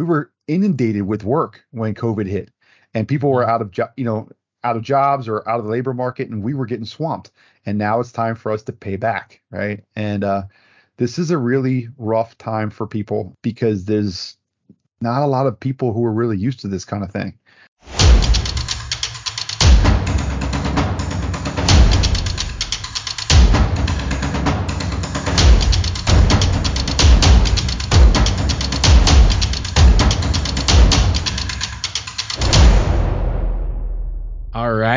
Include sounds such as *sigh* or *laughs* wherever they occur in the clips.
we were inundated with work when COVID hit, and people were out of jo- you know out of jobs or out of the labor market, and we were getting swamped. And now it's time for us to pay back, right? And uh, this is a really rough time for people because there's not a lot of people who are really used to this kind of thing.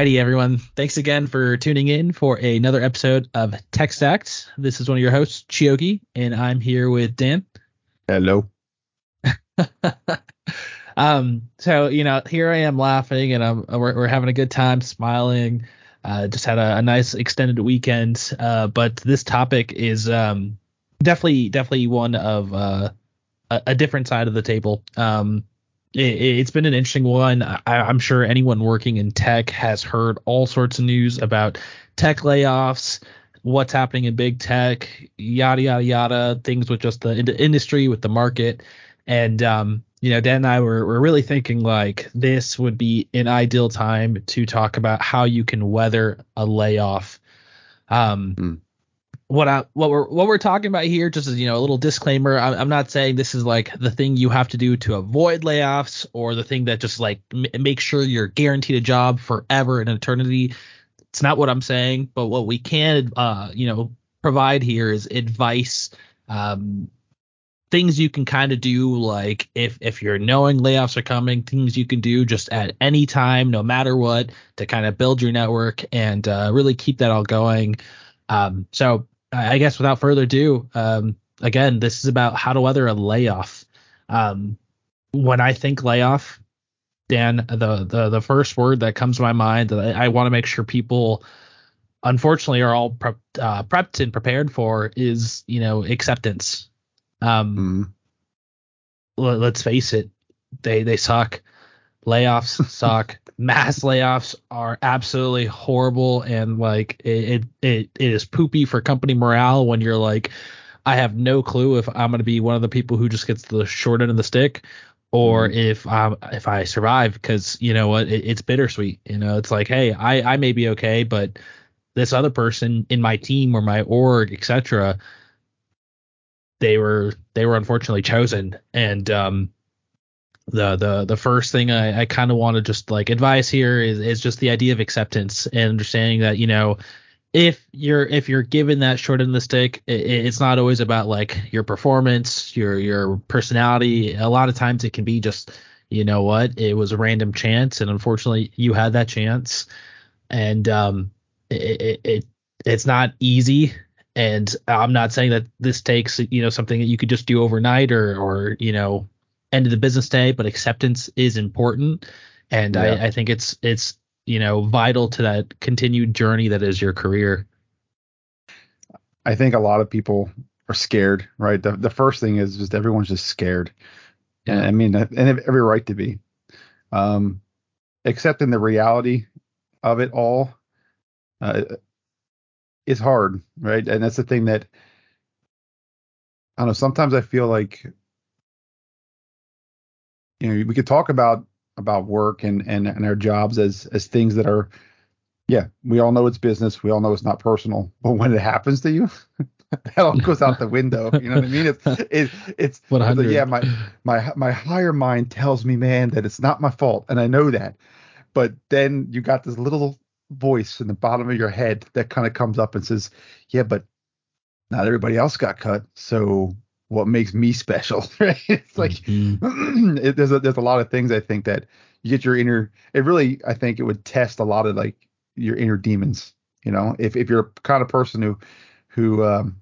Alrighty, everyone. Thanks again for tuning in for another episode of Tech Stacked. This is one of your hosts, Chioki, and I'm here with Dan. Hello. *laughs* um, so you know, here I am laughing, and I'm we're, we're having a good time, smiling. Uh, just had a, a nice extended weekend. Uh, but this topic is um definitely definitely one of uh a, a different side of the table. Um, it, has been an interesting one. I, I'm sure anyone working in tech has heard all sorts of news about tech layoffs, what's happening in big tech, yada yada yada, things with just the industry, with the market, and um, you know, Dan and I were, were really thinking like this would be an ideal time to talk about how you can weather a layoff. Um, mm what I what we're what we're talking about here, just as you know, a little disclaimer. I'm, I'm, not saying this is like the thing you have to do to avoid layoffs or the thing that just like m- make sure you're guaranteed a job forever and eternity. It's not what I'm saying, but what we can, uh, you know, provide here is advice, um, things you can kind of do, like if if you're knowing layoffs are coming, things you can do just at any time, no matter what, to kind of build your network and uh, really keep that all going. Um, so I guess without further ado, um, again, this is about how to weather a layoff. Um, when I think layoff, Dan, the the the first word that comes to my mind that I, I want to make sure people, unfortunately, are all prep, uh, prepped and prepared for is you know acceptance. Um, mm. l- let's face it, they they suck. Layoffs *laughs* suck mass layoffs are absolutely horrible. And like it, it it is poopy for company morale when you're like I have no clue if I'm going to be one of the people who just gets the short end of the stick or mm-hmm. if um if I survive. Because you know what? It, it's bittersweet. You know it's like hey I I may be okay but this other person in my team or my org etc they were they were unfortunately chosen. And um the the the first thing I, I kind of want to just like advise here is is just the idea of acceptance and understanding that you know if you're if you're given that short end of the stick, it, it's not always about like your performance, your your personality. A lot of times it can be just you know what it was a random chance, and unfortunately you had that chance, and um it, it, it it's not easy. And I'm not saying that this takes you know something that you could just do overnight or or you know end of the business day, but acceptance is important. And yeah. I, I think it's it's you know vital to that continued journey that is your career. I think a lot of people are scared, right? The the first thing is just everyone's just scared. Yeah. And I mean, and have every right to be. Um, accepting the reality of it all uh, is hard, right? And that's the thing that I don't know. Sometimes I feel like you know we could talk about about work and and, and our jobs as as things that are yeah we all know it's business. We all know it's not personal. But when it happens to you *laughs* that all goes out the window. You know what i mean? It's *laughs* it, it's yeah my my my higher mind tells me man that it's not my fault. And i know that. But then you got this little voice in the bottom of your head that kind of comes up and says yeah but not everybody else got cut. So what makes me special, *laughs* right? It's like mm-hmm. *clears throat* it, there's a there's a lot of things I think that you get your inner. It really I think it would test a lot of like your inner demons. You know, if if you're a kind of person who who um,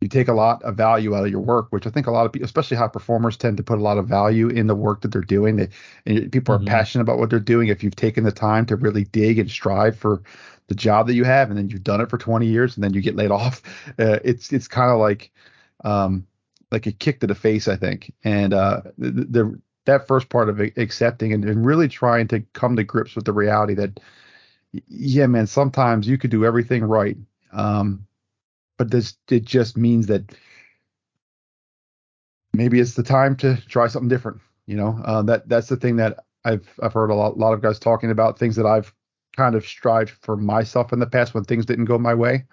you take a lot of value out of your work, which I think a lot of people, especially high performers, tend to put a lot of value in the work that they're doing. They, and people are mm-hmm. passionate about what they're doing. If you've taken the time to really dig and strive for the job that you have, and then you've done it for 20 years, and then you get laid *laughs* off, uh, it's it's kind of like um, like a kick to the face, I think. And uh, the, the that first part of accepting and, and really trying to come to grips with the reality that, yeah, man, sometimes you could do everything right, um, but this it just means that maybe it's the time to try something different. You know, uh, that that's the thing that I've I've heard a lot, a lot of guys talking about things that I've kind of strived for myself in the past when things didn't go my way.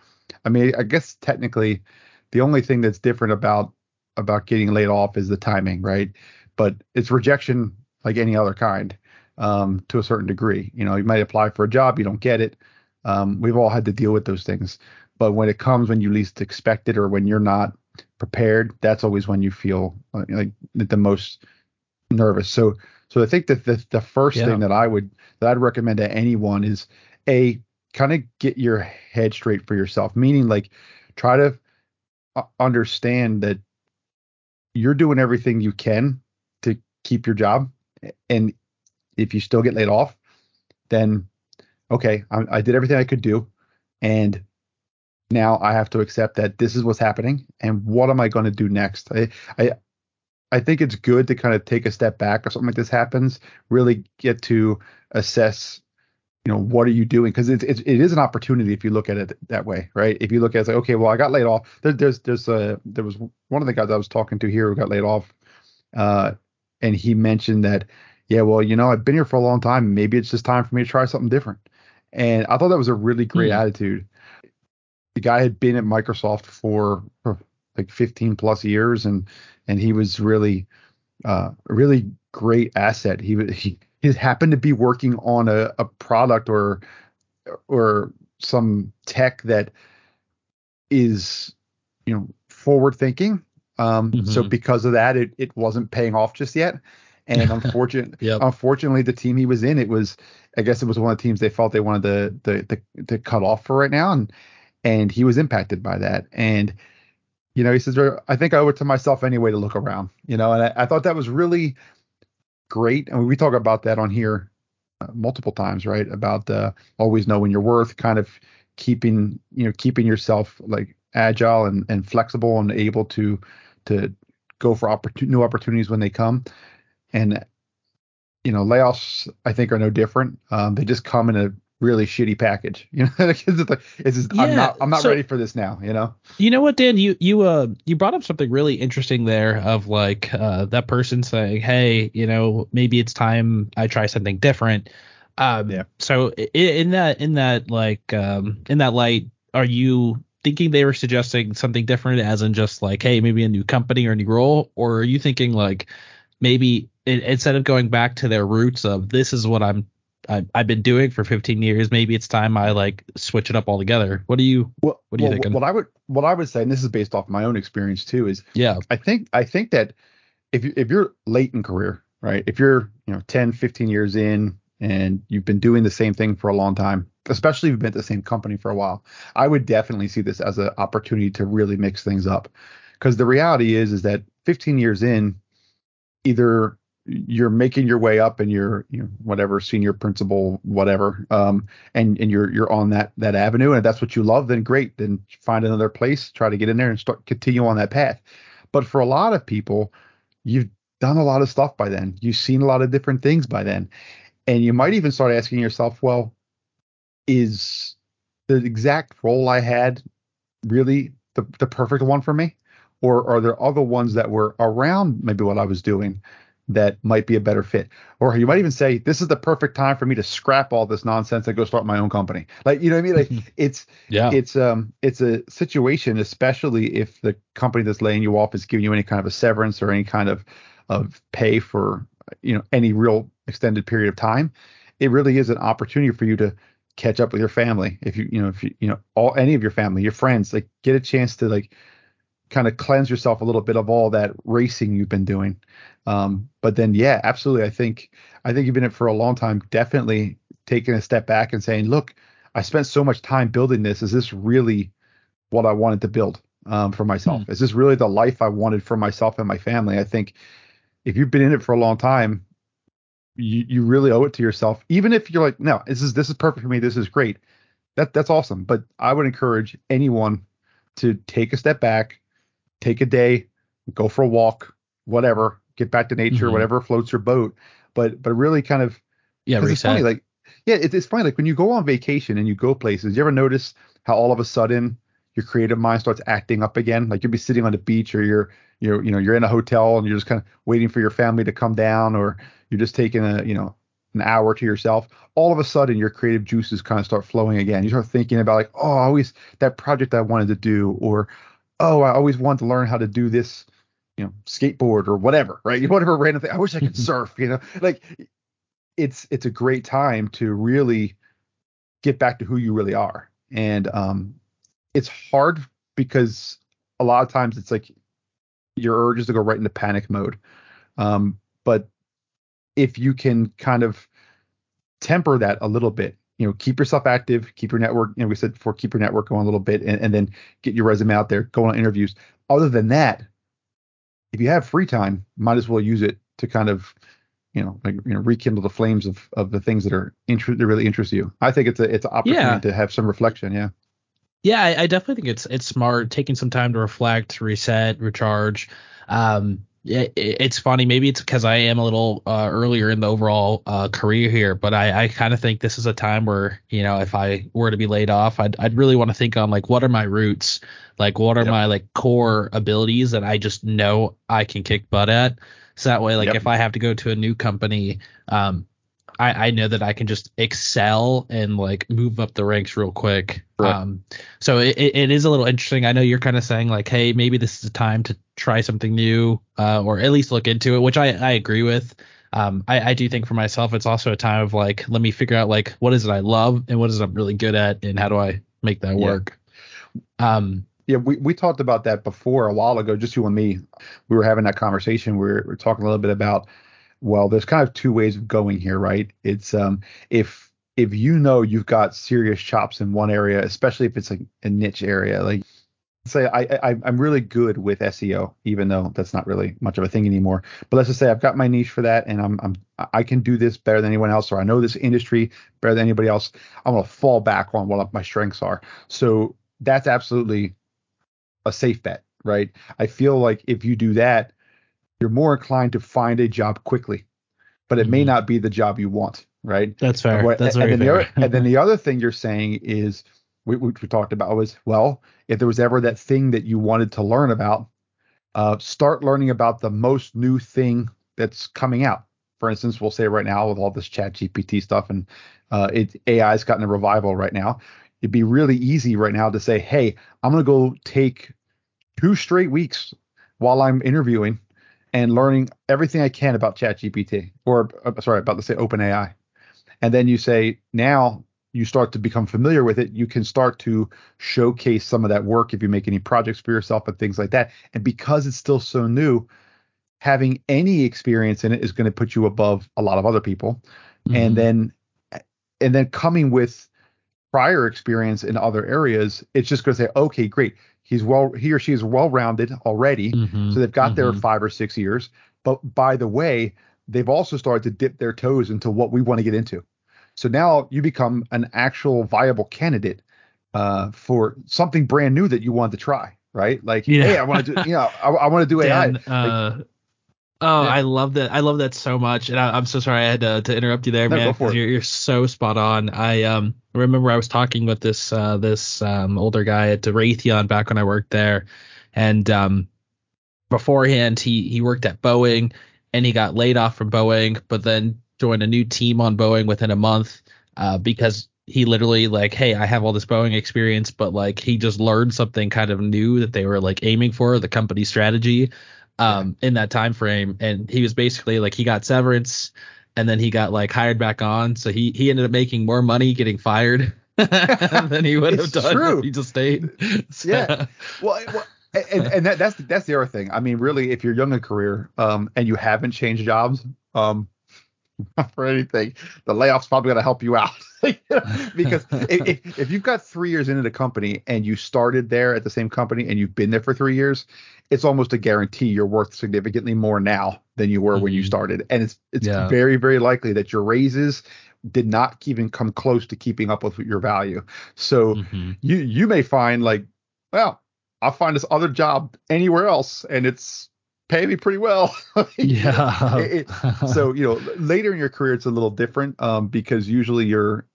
I mean, I guess technically, the only thing that's different about about getting laid off is the timing, right? But it's rejection like any other kind um, to a certain degree. You know, you might apply for a job, you don't get it. Um, we've all had to deal with those things. But when it comes when you least expect it or when you're not prepared, that's always when you feel like, like the most nervous. So so I think that the the first Yeah. thing that I would that I'd recommend to anyone is a kind of get your head straight for yourself, meaning like try to uh, understand that you're doing everything you can to keep your job, and if you still get laid off, then okay, I, I did everything I could do, and now I have to accept that this is what's happening, and what am I going to do next? I, I I think it's good to kind of take a step back if something like this happens, really get to assess, you know, what are you doing? Because it's, it's it is an opportunity if you look at it that way, right? If you look at it, it's like, okay, well, I got laid off. There, there's there's a there was one of the guys I was talking to here who got laid off, uh, and he mentioned that, yeah, well, you know, I've been here for a long time. Maybe it's just time for me to try something different. And I thought that was a really great Hmm. attitude. The guy had been at Microsoft for, for like 15 plus years, and and he was really uh, a really great asset. He he he happened to be working on a, a product or or some tech that is you know forward thinking. Um, So Mhm. because of that, it it wasn't paying off just yet. And *laughs* unfortunate, Yep. unfortunately, the team he was in, it was I guess it was one of the teams they felt they wanted to to to, to cut off for right now, and and he was impacted by that. And you know, he says, I think I owe it to myself anyway to look around, you know, and I, I thought that was really great. And we talk about that on here uh, multiple times, right? About uh, always knowing your worth, kind of keeping, you know, keeping yourself like agile and, and flexible and able to, to go for opportun- new opportunities when they come. And, you know, layoffs, I think are no different. Um, they just come in a really shitty package, *laughs* you know, it's like, it's just, I'm not, I'm not so- ready for this now, you know? You know what, Dan? You you uh you brought up something really interesting there of like uh that person saying, "Hey, you know, maybe it's time I try something different." Um, Yeah. So in that in that like um in that light, are you thinking they were suggesting something different, as in just like, hey, maybe a new company or a new role, or are you thinking like maybe instead of going back to their roots of this is what I'm I, I've been doing for 15 years, maybe it's time I like switch it up altogether. What do you? Well, What do you think? well, thinking? What I would, what I would say, and this is based off my own experience too, is Yeah. I think I think that if you if you're late in career, right? If you're, you know, 10, 15 years in and you've been doing the same thing for a long time, especially if you've been at the same company for a while, I would definitely see this as an opportunity to really mix things up. Because the reality is is that 15 years in, either you're making your way up and you're you know whatever senior principal whatever um and and you're you're on that that avenue. And that's what you love then great. Then find another place try to get in there and start continue on that path. But for a lot of people you've done a lot of stuff by then. You've seen a lot of different things by then. And you might even start asking yourself well is the exact role i had really the, the perfect one for me? Or are there other ones that were around maybe what i was doing that might be a better fit. Or you might even say, this is the perfect time for me to scrap all this nonsense and go start my own company. Like, you know what I mean? Like *laughs* it's Yeah. it's um it's a situation, especially if the company that's laying you off is giving you any kind of a severance or any kind of of pay for you know any real extended period of time. It really is an opportunity for you to catch up with your family. If you you know if you you know all any of your family, your friends, like get a chance to like kind of cleanse yourself a little bit of all that racing you've been doing. Um, but then, yeah, absolutely. I think I think you've been in it for a long time. Definitely taking a step back and saying, look, I spent so much time building this. Is this really what I wanted to build um, for myself? Is this really the life I wanted for myself and my family? I think if you've been in it for a long time, you you really owe it to yourself. Even if you're like, no, this is this is perfect for me. This is great. That that's awesome. But I would encourage anyone to take a step back, take a day, go for a walk, whatever, get back to nature, Mhm. whatever floats your boat. But but really kind of Yeah. because it's funny, like yeah, it's it's funny. Like when you go on vacation and you go places, you ever notice how all of a sudden your creative mind starts acting up again. Like you'll be sitting on the beach or you're you're you know you're in a hotel and you're just kind of waiting for your family to come down or you're just taking a you know an hour to yourself. All of a sudden your creative juices kind of start flowing again. You start thinking about like oh I always that project I wanted to do or oh I always wanted to learn how to do this you know skateboard or whatever right *laughs* You whatever random thing. I wish I could *laughs* surf you know like it's it's a great time to really get back to who you really are and um it's hard because a lot of times it's like your urge is to go right into panic mode. Um, but if you can kind of temper that a little bit, you know, keep yourself active, keep your network, you know, we said before, keep your network going a little bit and, and then get your resume out there, go on interviews. Other than that, if you have free time, might as well use it to kind of, you know, like you know, rekindle the flames of of the things that are inter- that really interest you. I think it's a it's an opportunity yeah. to have some reflection. Yeah. Yeah, I, I, definitely think it's it's smart taking some time to reflect, reset, recharge. Um, it, it's funny. Maybe it's because I am a little uh, earlier in the overall uh, career here, but I, I kind of think this is a time where you know if I were to be laid off, I'd I'd really want to think on like what are my roots, like what are yep. my like core abilities that I just know I can kick butt at. So that way, like yep. if I have to go to a new company, um, I, I know that I can just excel and like move up the ranks real quick. Right. Um, so it, it is a little interesting. I know you're kind of saying like, hey, maybe this is a time to try something new, uh, or at least look into it, which I, I agree with. Um, I, I do think for myself, it's also a time of like, let me figure out like what is it I love and what is it I'm really good at, and how do I make that yeah. work. Um, yeah, we, we talked about that before a while ago, just you and me. We were having that conversation. We were, we were talking a little bit about well, there's kind of two ways of going here, right? It's um if if you know you've got serious chops in one area, especially if it's like a niche area, like say I, I I'm really good with SEO, even though that's not really much of a thing anymore. But let's just say I've got my niche for that, and I'm I'm I can do this better than anyone else, or I know this industry better than anybody else. I'm gonna fall back on what my strengths are. So that's absolutely a safe bet, right? I feel like if you do that, you're more inclined to find a job quickly, but it mm-hmm. may not be the job you want, right? That's fair. What, That's and, very and fair. The other, *laughs* and then the other thing you're saying is, we, we talked about was, well, if there was ever that thing that you wanted to learn about, uh, start learning about the most new thing that's coming out. For instance, we'll say right now with all this Chat GPT stuff and uh, it AI's gotten a revival right now. It'd be really easy right now to say, hey, I'm gonna go take two straight weeks while I'm interviewing and learning everything I can about ChatGPT or uh, sorry, about to say OpenAI. And then you say now you start to become familiar with it, you can start to showcase some of that work if you make any projects for yourself and things like that. And because it's still so new, having any experience in it is going to put you above a lot of other people. Mm-hmm. And then and then coming with prior experience in other areas, it's just going to say, okay, great he's well he or she is well rounded already mm-hmm, so they've got mm-hmm. their five or six years. But by the way they've also started to dip their toes into what we want to get into. So now you become an actual viable candidate uh, for something brand new that you want to try right? Like yeah. hey i want to do you know i, I want to do Dan, ai *laughs* uh, like, Oh, yeah. I love that. I love that so much. And I, am so sorry I had to, to interrupt you there, no, man. You're, you're so spot on. I um remember I was talking with this uh this um older guy at Raytheon back when I worked there, and um beforehand he he worked at Boeing and he got laid off from Boeing, but then joined a new team on Boeing within a month uh because he literally like hey i have all this boeing experience but like he just learned something kind of new that they were like aiming for the company strategy um, in that time frame, and he was basically like he got severance, and then he got like hired back on, so he he ended up making more money getting fired *laughs* than he would have done true. if he just stayed. *laughs* So. Yeah, well, well and, and that, that's that's the other thing. I mean, really, if you're young in career, um, and you haven't changed jobs, um, *laughs* for anything, the layoff's probably going to help you out. *laughs* because *laughs* if, if you've got three years into the company and you started there at the same company and you've been there for three years, it's almost a guarantee you're worth significantly more now than you were mm-hmm. when you mm-hmm. started. And it's it's yeah. very very likely that your raises did not even come close to keeping up with your value. So mm-hmm. you you may find like, well, I'll find this other job anywhere else, and it's pay me pretty well. *laughs* yeah. it, so you know, later in your career, it's a little different um, because usually you're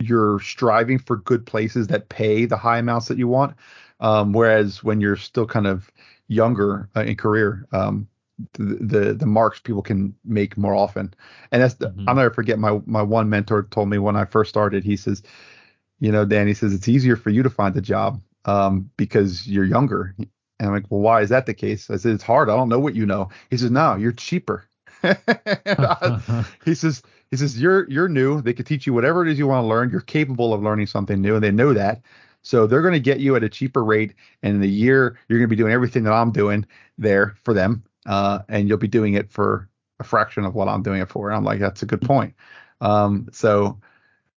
you're striving for good places that pay the high amounts that you want. Um, whereas when you're still kind of younger uh, in career, um, the, the, the marks people can make more often. And that's the, mm-hmm. I'll never forget my my one mentor told me when I first started. He says, you know, Danny says it's easier for you to find a job um, because you're younger. And I'm like, well, why is that the case? I said, it's hard. I don't know what you know. He says, no, you're cheaper. I, *laughs* he says, he says, you're you're new. They could teach you whatever it is you want to learn. You're capable of learning something new, and they know that. So they're going to get you at a cheaper rate, and in a year, you're going to be doing everything that I'm doing there for them, uh, and you'll be doing it for a fraction of what I'm doing it for. And I'm like, that's a good point. Um, so,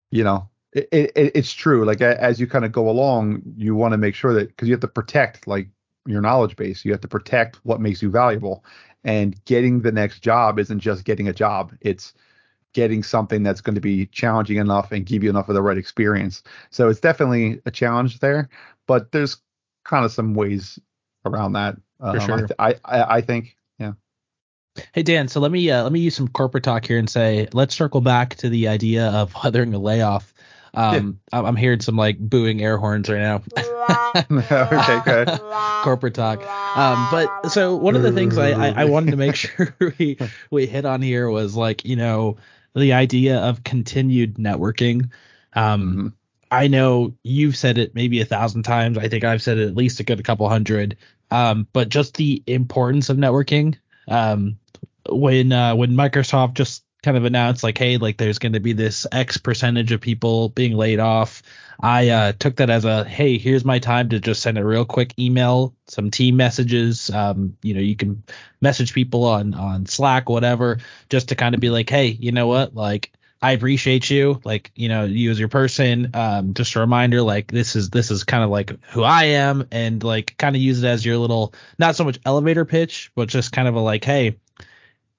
you know, it, it, it's true. Like as you kind of go along, you want to make sure that because you have to protect like your knowledge base. You have to protect what makes you valuable. And getting the next job isn't just getting a job. It's getting something that's going to be challenging enough and give you enough of the right experience. So it's definitely a challenge there, but there's kind of some ways around that. For um, sure. I, I, I think, yeah. Hey Dan, so let me uh, let me use some corporate talk here and say let's circle back to the idea of *laughs* weathering a layoff. Um, yeah. I'm hearing some like booing air horns right now. *laughs* *laughs* okay, good. Corporate talk. Um, but so one of the things I, I, I wanted to make *laughs* sure we we hit on here was like you know the idea of continued networking. Um, mm-hmm. I know you've said it maybe a thousand times. I think I've said it at least a good couple hundred. Um, but just the importance of networking. Um, when uh, when Microsoft just kind of announced like, hey, like there's going to be this X percentage of people being laid off. I uh, took that as a hey, here's my time to just send a real quick email, some team messages. Um, you know, you can message people on on Slack, whatever, just to kind of be like, hey, you know what, like. I appreciate you, like you know, you as your person. Um, just a reminder, like this is this is kind of like who I am, and like kind of use it as your little, not so much elevator pitch, but just kind of a like, hey,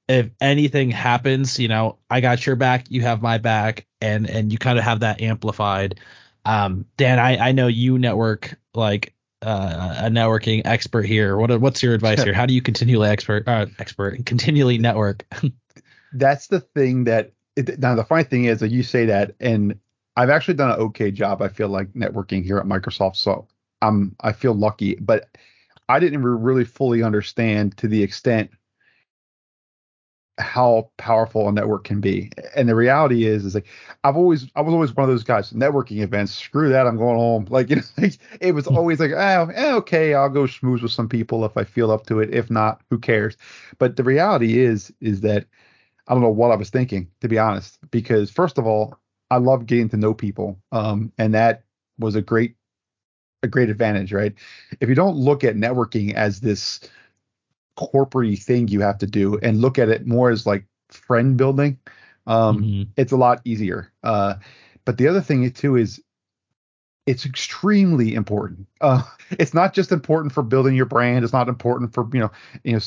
if anything happens, you know, I got your back, you have my back, and and you kind of have that amplified. Um, Dan, I I know you network like uh, a networking expert here. What what's your advice here? *laughs* How do you continually expert uh, expert and continually network? *laughs* That's the thing that it, now the funny thing is that you say that, and I've actually done an okay job. I feel like networking here at Microsoft, so I'm I feel lucky, but I didn't really fully understand to the extent how powerful a network can be. And the reality is, is like I've always, I was always one of those guys. Networking events, screw that, I'm going home. *laughs* Like you know, like, it was mm. always like, oh, okay, I'll go schmooze with some people if I feel up to it. If not, who cares? But the reality is, is that I don't know what I was thinking, to be honest. Because first of all, I love getting to know people, um, and that was a great, a great advantage, right? If you don't look at networking as this corporate thing you have to do and look at it more as like friend building, um, mm-hmm. it's a lot easier. Uh, but the other thing too is it's extremely important. Uh, *laughs* it's not just important for building your brand. It's not important for you know you know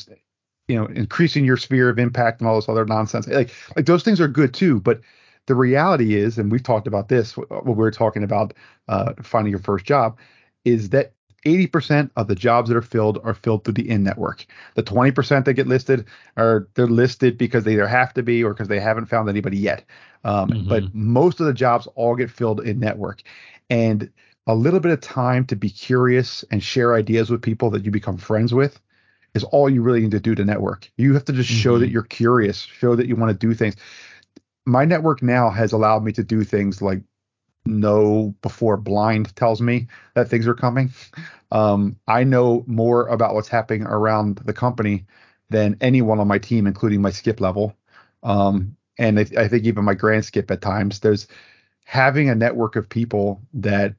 you know increasing your sphere of impact and all this other nonsense. Like like those things are good too, but the reality is, and we've talked about this when we were talking about uh, finding your first job, is that 80% of the jobs that are filled are filled through the in network. The 20% that get listed are they're listed because they either have to be or because they haven't found anybody yet. Um, mm-hmm. But most of the jobs all get filled in network, and a little bit of time to be curious and share ideas with people that you become friends with is all you really need to do to network. You have to just mm-hmm. show that you're curious, show that you want to do things. My network now has allowed me to do things like know before blind tells me that things are coming. Um, I know more about what's happening around the company than anyone on my team, including my skip level. Um, and I, I, think even my grand skip at times. There's having a network of people that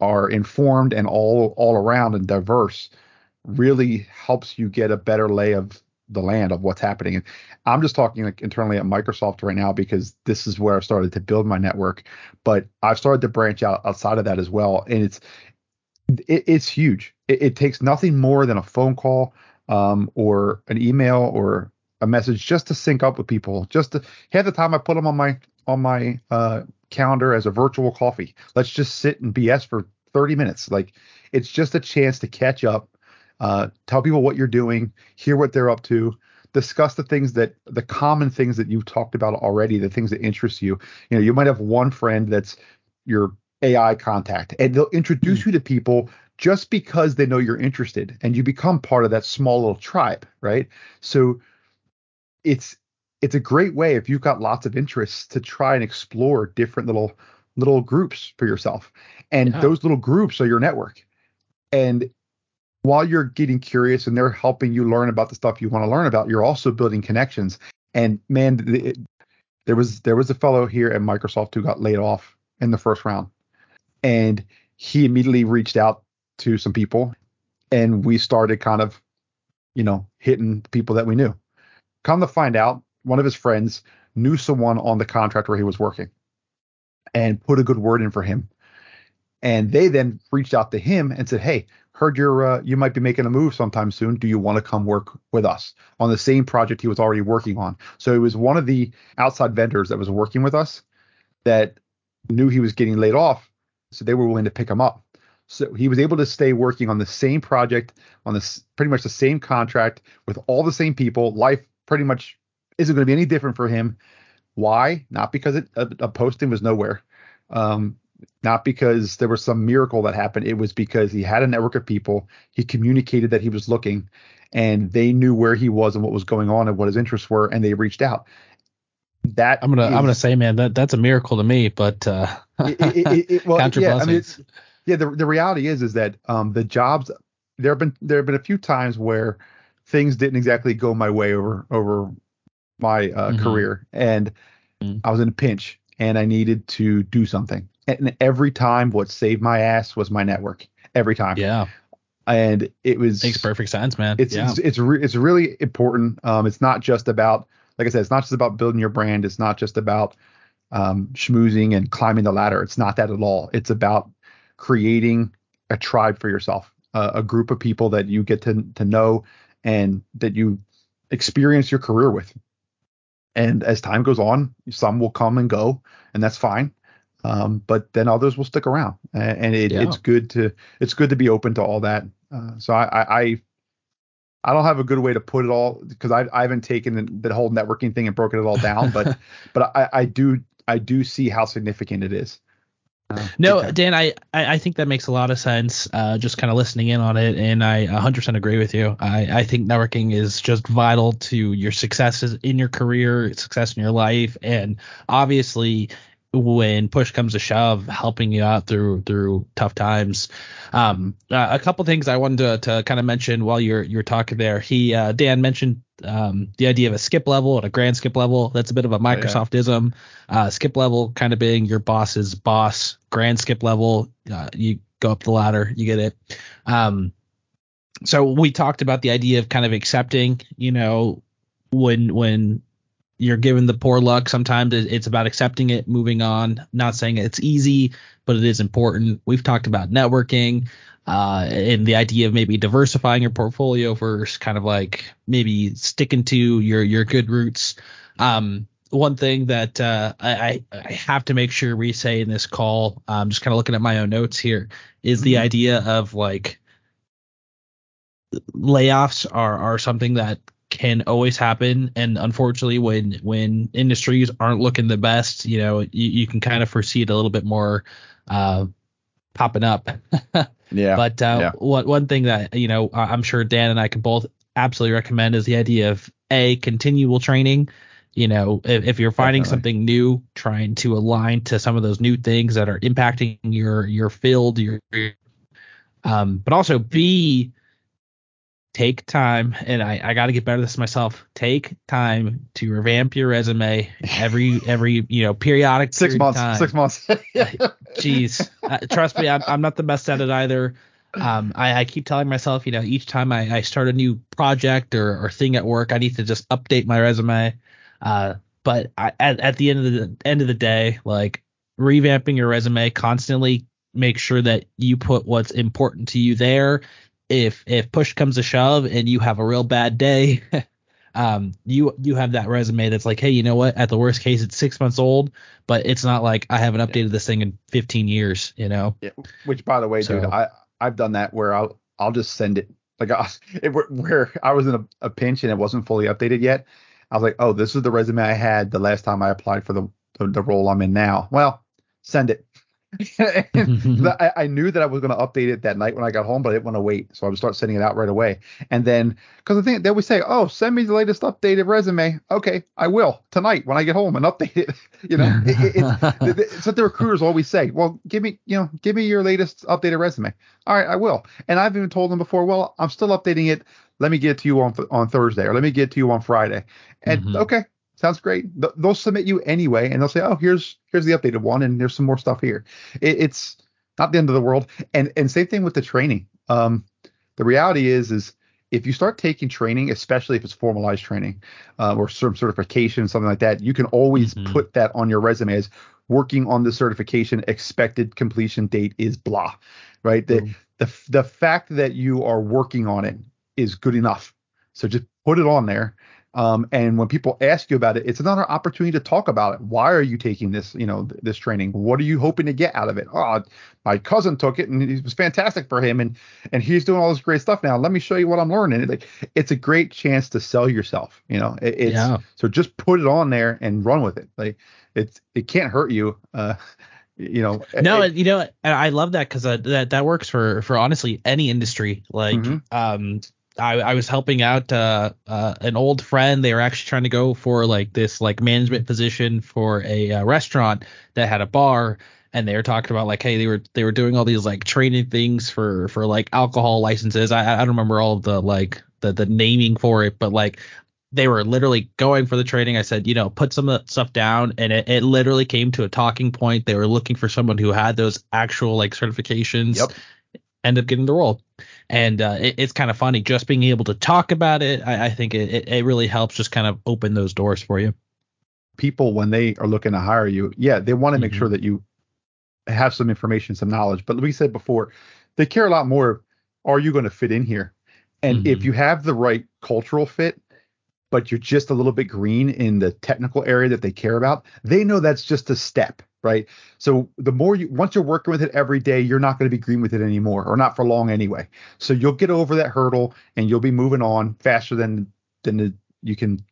are informed and all all around and diverse really helps you get a better lay of the land of what's happening. And I'm just talking like internally at Microsoft right now because this is where I started to build my network. But I've started to branch out outside of that as well, and it's it, it's huge. It, it, takes nothing more than a phone call um, or an email or a message just to sync up with people. Just to have the time I put them on my on my uh, calendar as a virtual coffee. Let's just sit and BS for 30 minutes. Like it's just a chance to catch up uh, tell people what you're doing, hear what they're up to, discuss the things that the common things that you've talked about already, the things that interest you. You know, you might have one friend that's your AI contact, and they'll introduce mm. you to people just because they know you're interested and you become part of that small little tribe, right? So it's it's a great way if you've got lots of interests to try and explore different little little groups for yourself. And yeah. those little groups are your network. And while you're getting curious and they're helping you learn about the stuff you want to learn about, you're also building connections. And man, it, there was there was a fellow here at Microsoft who got laid off in the first round, and he immediately reached out to some people, and we started kind of, you know, hitting people that we knew. Come to find out, one of his friends knew someone on the contract where he was working, and put a good word in for him. And they then reached out to him and said, "Hey, heard you're uh, you might be making a move sometime soon. Do you want to come work with us on the same project he was already working on? So it was one of the outside vendors that was working with us that knew he was getting laid off, so they were willing to pick him up. So he was able to stay working on the same project on this pretty much the same contract with all the same people. Life pretty much isn't going to be any different for him. Why? Not because it, a, a posting was nowhere. Um, not because there was some miracle that happened. It was because he had a network of people. He communicated that he was looking, and they knew where he was and what was going on and what his interests were, and they reached out. That I'm gonna is, I'm gonna say, man, that that's a miracle to me. But uh, *laughs* it, it, it, well, yeah, I mean, yeah. The the reality is is that um, the jobs there have been there have been a few times where things didn't exactly go my way over over my uh, mm-hmm. career, and mm-hmm. I was in a pinch and I needed to do something and every time what saved my ass was my network. Every time. Yeah. And it was makes perfect sense, man. It's yeah. it's it's, re- it's really important. Um, it's not just about like I said, it's not just about building your brand. It's not just about um, schmoozing and climbing the ladder. It's not that at all. It's about creating a tribe for yourself, uh, a group of people that you get to to know and that you experience your career with. And as time goes on, some will come and go, and that's fine. Um, but then others will stick around, and it, yeah. it's good to it's good to be open to all that. Uh, so I, I I don't have a good way to put it all because I, I haven't taken the whole networking thing and broken it all down, but *laughs* but I, I do I do see how significant it is. Uh, no, okay. Dan, I, I think that makes a lot of sense. Uh, just kind of listening in on it, and I 100% agree with you. I, I think networking is just vital to your successes in your career, success in your life, and obviously when push comes to shove, helping you out through through tough times. Um, uh, a couple things I wanted to, to kind of mention while you're you're talking there. He uh, Dan mentioned um, the idea of a skip level and a grand skip level. That's a bit of a Microsoftism. Uh, skip level kind of being your boss's boss. Grand skip level, uh, you go up the ladder, you get it. Um, so we talked about the idea of kind of accepting, you know, when when you're given the poor luck. Sometimes it's about accepting it, moving on. Not saying it's easy, but it is important. We've talked about networking uh, and the idea of maybe diversifying your portfolio versus kind of like maybe sticking to your your good roots. Um, one thing that uh, I, I have to make sure we say in this call, I'm um, just kind of looking at my own notes here, is the mm-hmm. idea of like layoffs are are something that can always happen and unfortunately when when industries aren't looking the best you know you, you can kind of foresee it a little bit more uh, popping up *laughs* yeah but uh, yeah. one one thing that you know i'm sure dan and i can both absolutely recommend is the idea of a continual training you know if, if you're finding Definitely. something new trying to align to some of those new things that are impacting your your field your um but also b take time and I, I got to get better at this myself. Take time to revamp your resume every *laughs* every you know periodic six months time. six months. *laughs* Jeez, uh, trust me, I'm, I'm not the best at it either. Um, I, I keep telling myself, you know, each time I, I start a new project or, or thing at work, I need to just update my resume. Uh, but I, at, at the end of the end of the day, like revamping your resume constantly make sure that you put what's important to you there if if push comes to shove and you have a real bad day, *laughs* um, you you have that resume that's like, hey, you know what? At the worst case, it's six months old, but it's not like I haven't updated this thing in 15 years, you know. Yeah. Which, by the way, so, dude, I I've done that where I'll I'll just send it like I, *laughs* it, where I was in a, a pinch and it wasn't fully updated yet. I was like, oh, this is the resume I had the last time I applied for the the, the role I'm in now. Well, send it. *laughs* I, I knew that I was going to update it that night when I got home, but I didn't want to wait, so I would start sending it out right away. And then, because the thing they always say, "Oh, send me the latest updated resume." Okay, I will tonight when I get home and update it. *laughs* You know, it, it, it's, it's what the *laughs* recruiters always say. Well, give me, you know, give me your latest updated resume. All right, I will. And I've even told them before. Well, I'm still updating it. Let me get it to you on on Thursday, or let me get it to you on Friday. And mm-hmm. okay, sounds great. They'll submit you anyway, and they'll say, "Oh, here's here's the updated one, and there's some more stuff here." It, it's not the end of the world. And and same thing with the training. Um, the reality is is if you start taking training, especially if it's formalized training uh, or some certification, something like that, you can always mm-hmm. put that on your resume as working on the certification. Expected completion date is blah, right? The, the the fact that you are working on it is good enough. So just put it on there um, and when people ask you about it, it's another opportunity to talk about it. Why are you taking this, you know, th- this training? What are you hoping to get out of it? Oh, my cousin took it and it was fantastic for him, and and he's doing all this great stuff now. Let me show you what I'm learning. It, like, it's a great chance to sell yourself. You know, it, it's yeah. so just put it on there and run with it. Like it's it can't hurt you. Uh, you know no it, you know i love that because uh, that that works for for honestly any industry like mm-hmm. um I, I was helping out uh, uh, an old friend. They were actually trying to go for like this like management position for a uh, restaurant that had a bar, and they were talking about like, hey, they were they were doing all these like training things for for like alcohol licenses. I I don't remember all the like the the naming for it, but like they were literally going for the training. I said, you know, put some of that stuff down, and it, it literally came to a talking point. They were looking for someone who had those actual like certifications. Yep. End up getting the role and uh, it, it's kind of funny just being able to talk about it. I, I think it, it really helps just kind of open those doors for you. People when they are looking to hire you, yeah, they want to make mm-hmm. sure that you have some information, some knowledge. But like we said before, they care a lot more. Are you going to fit in here? And mm-hmm. if you have the right cultural fit, but you're just a little bit green in the technical area that they care about, they know that's just a step right? So the more you once you're working with it every day, you're not going to be green with it anymore, or not for long anyway. So you'll get over that hurdle and you'll be moving on faster than than the, you can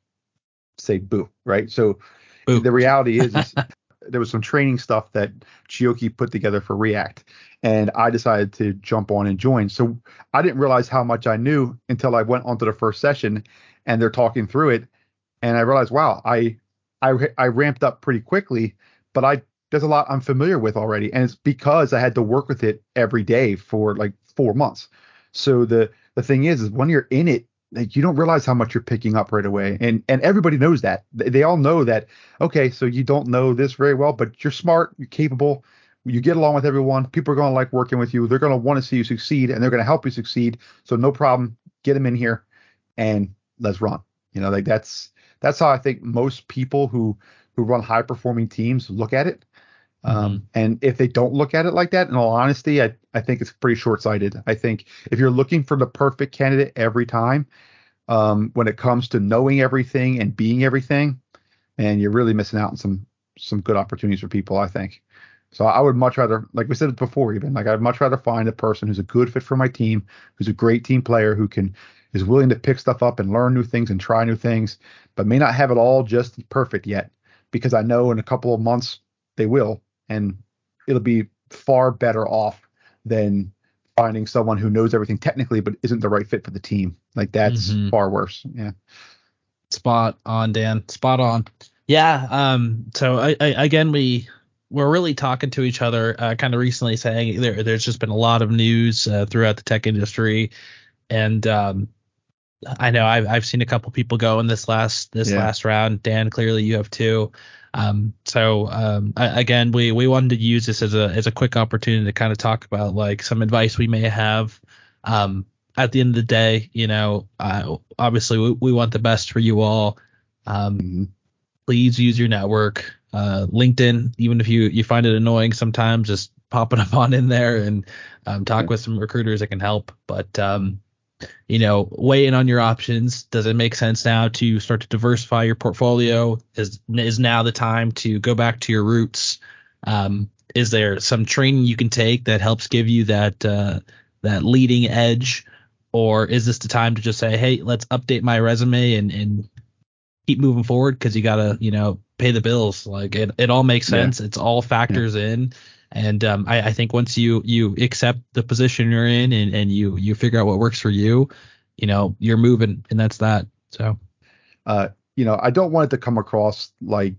say boo, right? So boo. the reality is, is *laughs* there was some training stuff that Chioki put together for React, and I decided to jump on and join. So I didn't realize how much I knew until I went onto the first session, and they're talking through it, and I realized, wow, I I I ramped up pretty quickly, but I there's a lot I'm familiar with already, and it's because I had to work with it every day for like four months. So the the thing is, is when you're in it, like you don't realize how much you're picking up right away, and and everybody knows that. They, they all know that. Okay, so you don't know this very well, but you're smart, you're capable, you get along with everyone. People are going to like working with you. They're going to want to see you succeed, and they're going to help you succeed. So no problem, get them in here, and let's run. You know, like that's that's how I think most people who who run high performing teams look at it. Um, mm-hmm. And if they don't look at it like that, in all honesty, I, I think it's pretty short sighted. I think if you're looking for the perfect candidate every time, um, when it comes to knowing everything and being everything, and you're really missing out on some some good opportunities for people. I think. So I would much rather, like we said before, even like I'd much rather find a person who's a good fit for my team, who's a great team player, who can is willing to pick stuff up and learn new things and try new things, but may not have it all just perfect yet, because I know in a couple of months they will, and it'll be far better off than finding someone who knows everything technically but isn't the right fit for the team. Like that's mm-hmm. far worse. Yeah. Spot on, Dan. Spot on. Yeah. Um. So I, I again we we're really talking to each other uh, kind of recently saying there there's just been a lot of news uh, throughout the tech industry and um I know I've I've seen a couple people go in this last this yeah. last round. Dan, clearly you have too. Um, so um, I, again, we we wanted to use this as a as a quick opportunity to kind of talk about like some advice we may have. Um, at the end of the day, you know, uh, obviously we, we want the best for you all. Um, mm-hmm. Please use your network. Uh, LinkedIn, even if you you find it annoying sometimes, just pop it *laughs* up on in there and um, talk yeah. with some recruiters that can help. But um, you know, weigh in on your options. Does it make sense now to start to diversify your portfolio? Is is now the time to go back to your roots? Um, is there some training you can take that helps give you that uh, that leading edge, or is this the time to just say, hey, let's update my resume and and keep moving forward because you gotta you know pay the bills. Like it it all makes sense. Yeah. It's all factors yeah. in And um, I, I, think once you you accept the position you're in and, and you you figure out what works for you, you know, you're moving, and that's that. So, uh, you know, I don't want it to come across like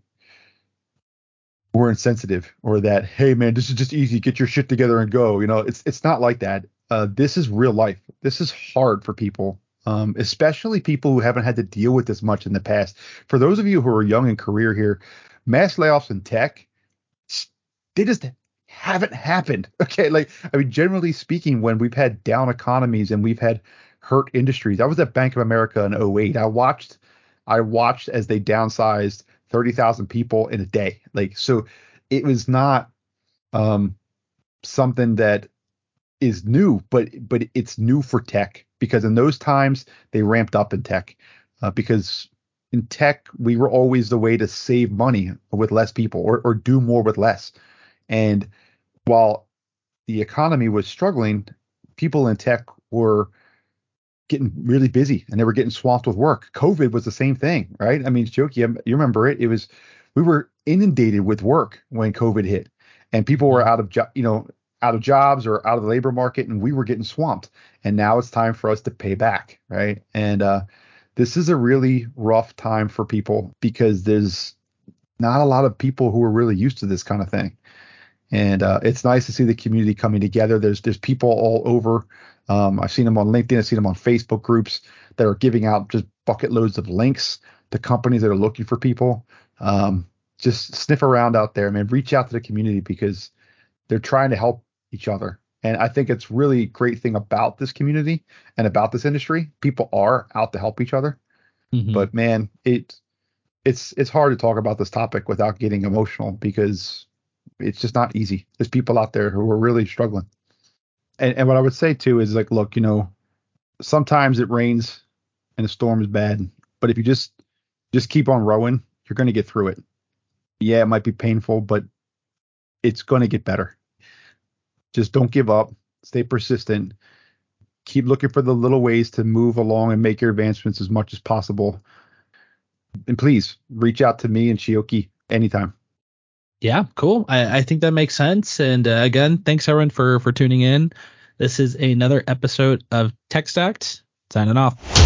we're insensitive or that hey man, this is just easy, get your shit together and go. You know, it's it's not like that. Uh, this is real life. This is hard for people um, especially people who haven't had to deal with this much in the past. For those of you who are young in career here, mass layoffs in tech, they just haven't happened. *laughs* Okay, like I mean, generally speaking, when we've had down economies and we've had hurt industries, I was at Bank of America in 08. I watched, I watched as they downsized 30,000 people in a day. Like so, it was not um, something that is new, but but it's new for tech because in those times they ramped up in tech uh, because in tech we were always the way to save money with less people or, or do more with less and while the economy was struggling people in tech were getting really busy and they were getting swamped with work. Covid was the same thing right? I mean Chioke you, remember it? It was we were inundated with work when covid hit and people were out of you know out of jobs or out of the labor market and we were getting swamped. And now it's time for us to pay back right? And uh, this is a really rough time for people because there's not a lot of people who are really used to this kind of thing and uh, it's nice to see the community coming together there's there's people all over um, i've seen them on linkedin i've seen them on facebook groups that are giving out just bucket loads of links to companies that are looking for people um, just sniff around out there man reach out to the community because they're trying to help each other. And I think it's really a great thing about this community and about this industry. People are out to help each other. Mm-hmm. But man, it it's it's hard to talk about this topic without getting emotional because it's just not easy. There's people out there who are really struggling. And and what I would say too is like, look, you know, sometimes it rains and the storm is bad, but if you just just keep on rowing, you're going to get through it. Yeah, it might be painful, but it's going to get better just don't give up. Stay persistent. Keep looking for the little ways to move along and make your advancements as much as possible. And please reach out to me and Chioke anytime. Yeah, cool. I, I think that makes sense. And uh, again, thanks everyone for for tuning in. This is another episode of Tech Stacked. Signing off.